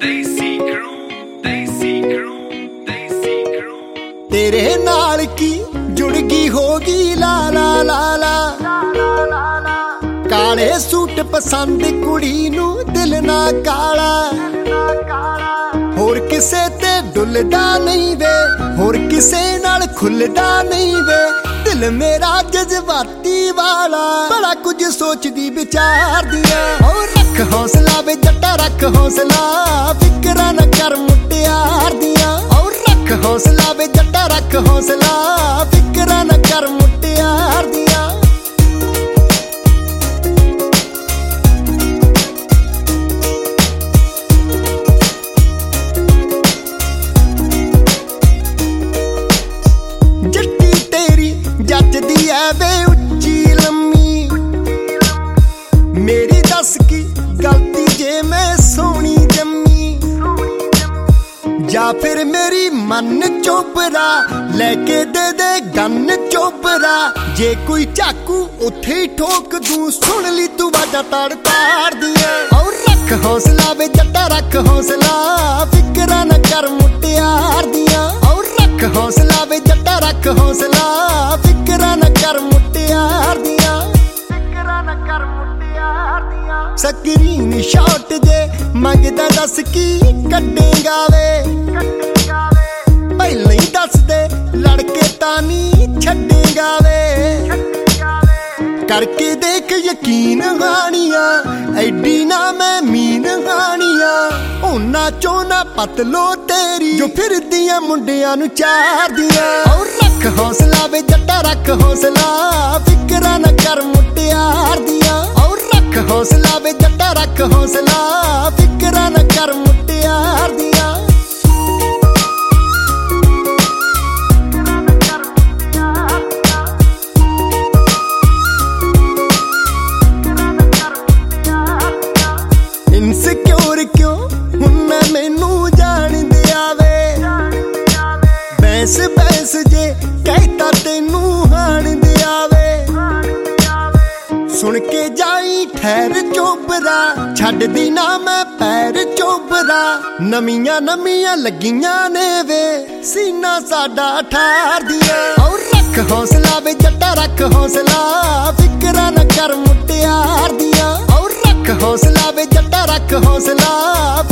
ਦੇਸੀ ਕਰੂ ਦੇਸੀ ਕਰੂ ਦੇਸੀ ਕਰੂ ਤੇਰੇ ਨਾਲ ਕੀ ਜੁੜ ਗਈ ਹੋ ਗਈ? ਲਾ ਲਾ ਲਾ ਲਾ। ਕਾਲੇ ਸੂਟ ਪਸੰਦ ਕੁੜੀ ਨੂੰ ਦਿਲ ਨਾ ਕਾਲਾ। ਹੋਰ ਕਿਸੇ ਤੇ ਡੁੱਲਦਾ ਨਹੀਂ ਵੇ। ਹੋਰ ਕਿਸੇ ਨਾਲ ਖੁੱਲਦਾ ਨਹੀਂ ਵੇ। ਦਿਲ ਮੇਰਾ ਜਜ਼ਬਾਤੀ ਵਾਲਾ, ਬੜਾ ਕੁਝ ਸੋਚਦੀ ਵਿਚਾਰਦੀਆਂ ਓ ਰੱਖ ਹੌਸਲਾ ਵੇ, ਜੱਟਾ ਰੱਖ ਹੌਸਲਾ, ਫਿਕਰਾਂ ਨਾ ਕਰ ਮੁੱਟਿਆਰ ਦੀਆਂ। ਓ ਰੱਖ ਹੌਸਲਾ ਵੇ, ਜੱਟਾ ਰੱਖ ਹੌਸਲਾ। ਵੇ ਉੱਚੀ ਲੰਮੀ। ਮੇਰੀ ਦੱਸ ਕੀ ਗਲਤੀ ਜੇ ਮੈਂ ਸੋਹਣੀ ਜੰਮੀ? ਜਾਂ ਫਿਰ ਮੇਰੀ ਮਨ ਚੋਪਰਾ ਲੈ ਕੇ ਦੇ ਦੇ ਗੰਨ ਚੋਪਰਾ ਜੇ ਕੋਈ ਚਾਕੂ ਉੱਥੇ ਹੀ ਠੋਕ ਦੂੰ, ਸੁਣ ਲਈ ਤੂੰ ਵਾਜਾ ਤੜ ਤਾੜਦੀਆਂ ਔਰ ਰੱਖ ਹੌਸਲਾ ਵੇ ਜੱਟਾ, ਰੱਖ ਹੌਸਲਾ, ਫਿਕਰਾਂ ਨਾ ਕਰ ਮੁੱਟਿਆਰ ਦੀਆਂ। ਔਰ ਰੱਖ ਹੌਸਲਾ ਵੇ ਜੱਟਾ, ਰੱਖ ਹੌਸਲਾ। ਸਕਰੀਨ ਸ਼ਾਟ ਜੇ ਮੰਗਦਾ ਦੱਸ ਕੀ ਕੱਢੇਗਾ ਵੇ? ਪਹਿਲਾਂ ਹੀ ਦੱਸ ਦੇ, ਲੜਕੇ ਤਾਂ ਨਹੀਂ ਛੱਡੇਗਾ ਵੇ। ਕਰਕੇ ਦੇਖ ਯਕੀਨ ਹਾਣੀਆਂ, ਐਡੀ ਨਾ ਮੈਂ ਮੀਨ ਹਾਣੀਆਂ। ਉਹਨਾਂ ਚੋਂ ਨਾ ਪਤਲੋ ਤੇਰੀ, ਜੋ ਫਿਰਦੀਆਂ ਮੁੰਡਿਆਂ ਨੂੰ ਚਾਰਦੀਆਂ। ਔਰ ਰੱਖ ਹੌਸਲਾ ਵੇ, ਜੱਟਾ ਰੱਖ ਹੌਸਲਾ, ਫਿਕਰਾਂ ਨਾ ਕਰ ਮੁੱਟਿਆਰ ਦੀਆਂ ਰੱਖ ਹੌਸਲਾ, ਫਿਕਰਾਂ ਨਾ ਕਰ ਮੁੱਟਿਆਰ ਦੀਆਂ। ਇਨਸਿਕਿਉਰ ਕਿਉਂ? ਹੁਣ ਨਾ ਮੈਨੂੰ ਜਾਣਦੇ ਆਵੇ ਬੈਸ ਬੈਸ ਜੇ ਕਹਿਤਾ ਤੈਨੂੰ ਹਾਣਦੇ ਆਵੇ ਸੁਣ ਕੇ ਜਾਈ ਠਹਿਰ ਚੋਬਰਾ, ਛੱਡਦੀ ਨਾ ਮੈਂ ਪੈਰ ਚੋਬਰਾ। ਨਵੀਆਂ ਨਵੀਆਂ ਲੱਗੀਆਂ ਨੇ ਵੇ, ਸੀਨਾ ਸਾਡਾ ਠਾਰ ਦੀਆਂ। ਔਰ ਰੱਖ ਹੌਸਲਾ ਵੇ, ਜੱਟਾ ਰੱਖ ਹੌਸਲਾ, ਫਿਕਰਾਂ ਨਾ ਕਰ ਮੁੱਟਿਆਰ ਦੀਆਂ। ਔਰ ਰੱਖ ਹੌਸਲਾ ਵੇ, ਜੱਟਾ ਰੱਖ ਹੌਸਲਾ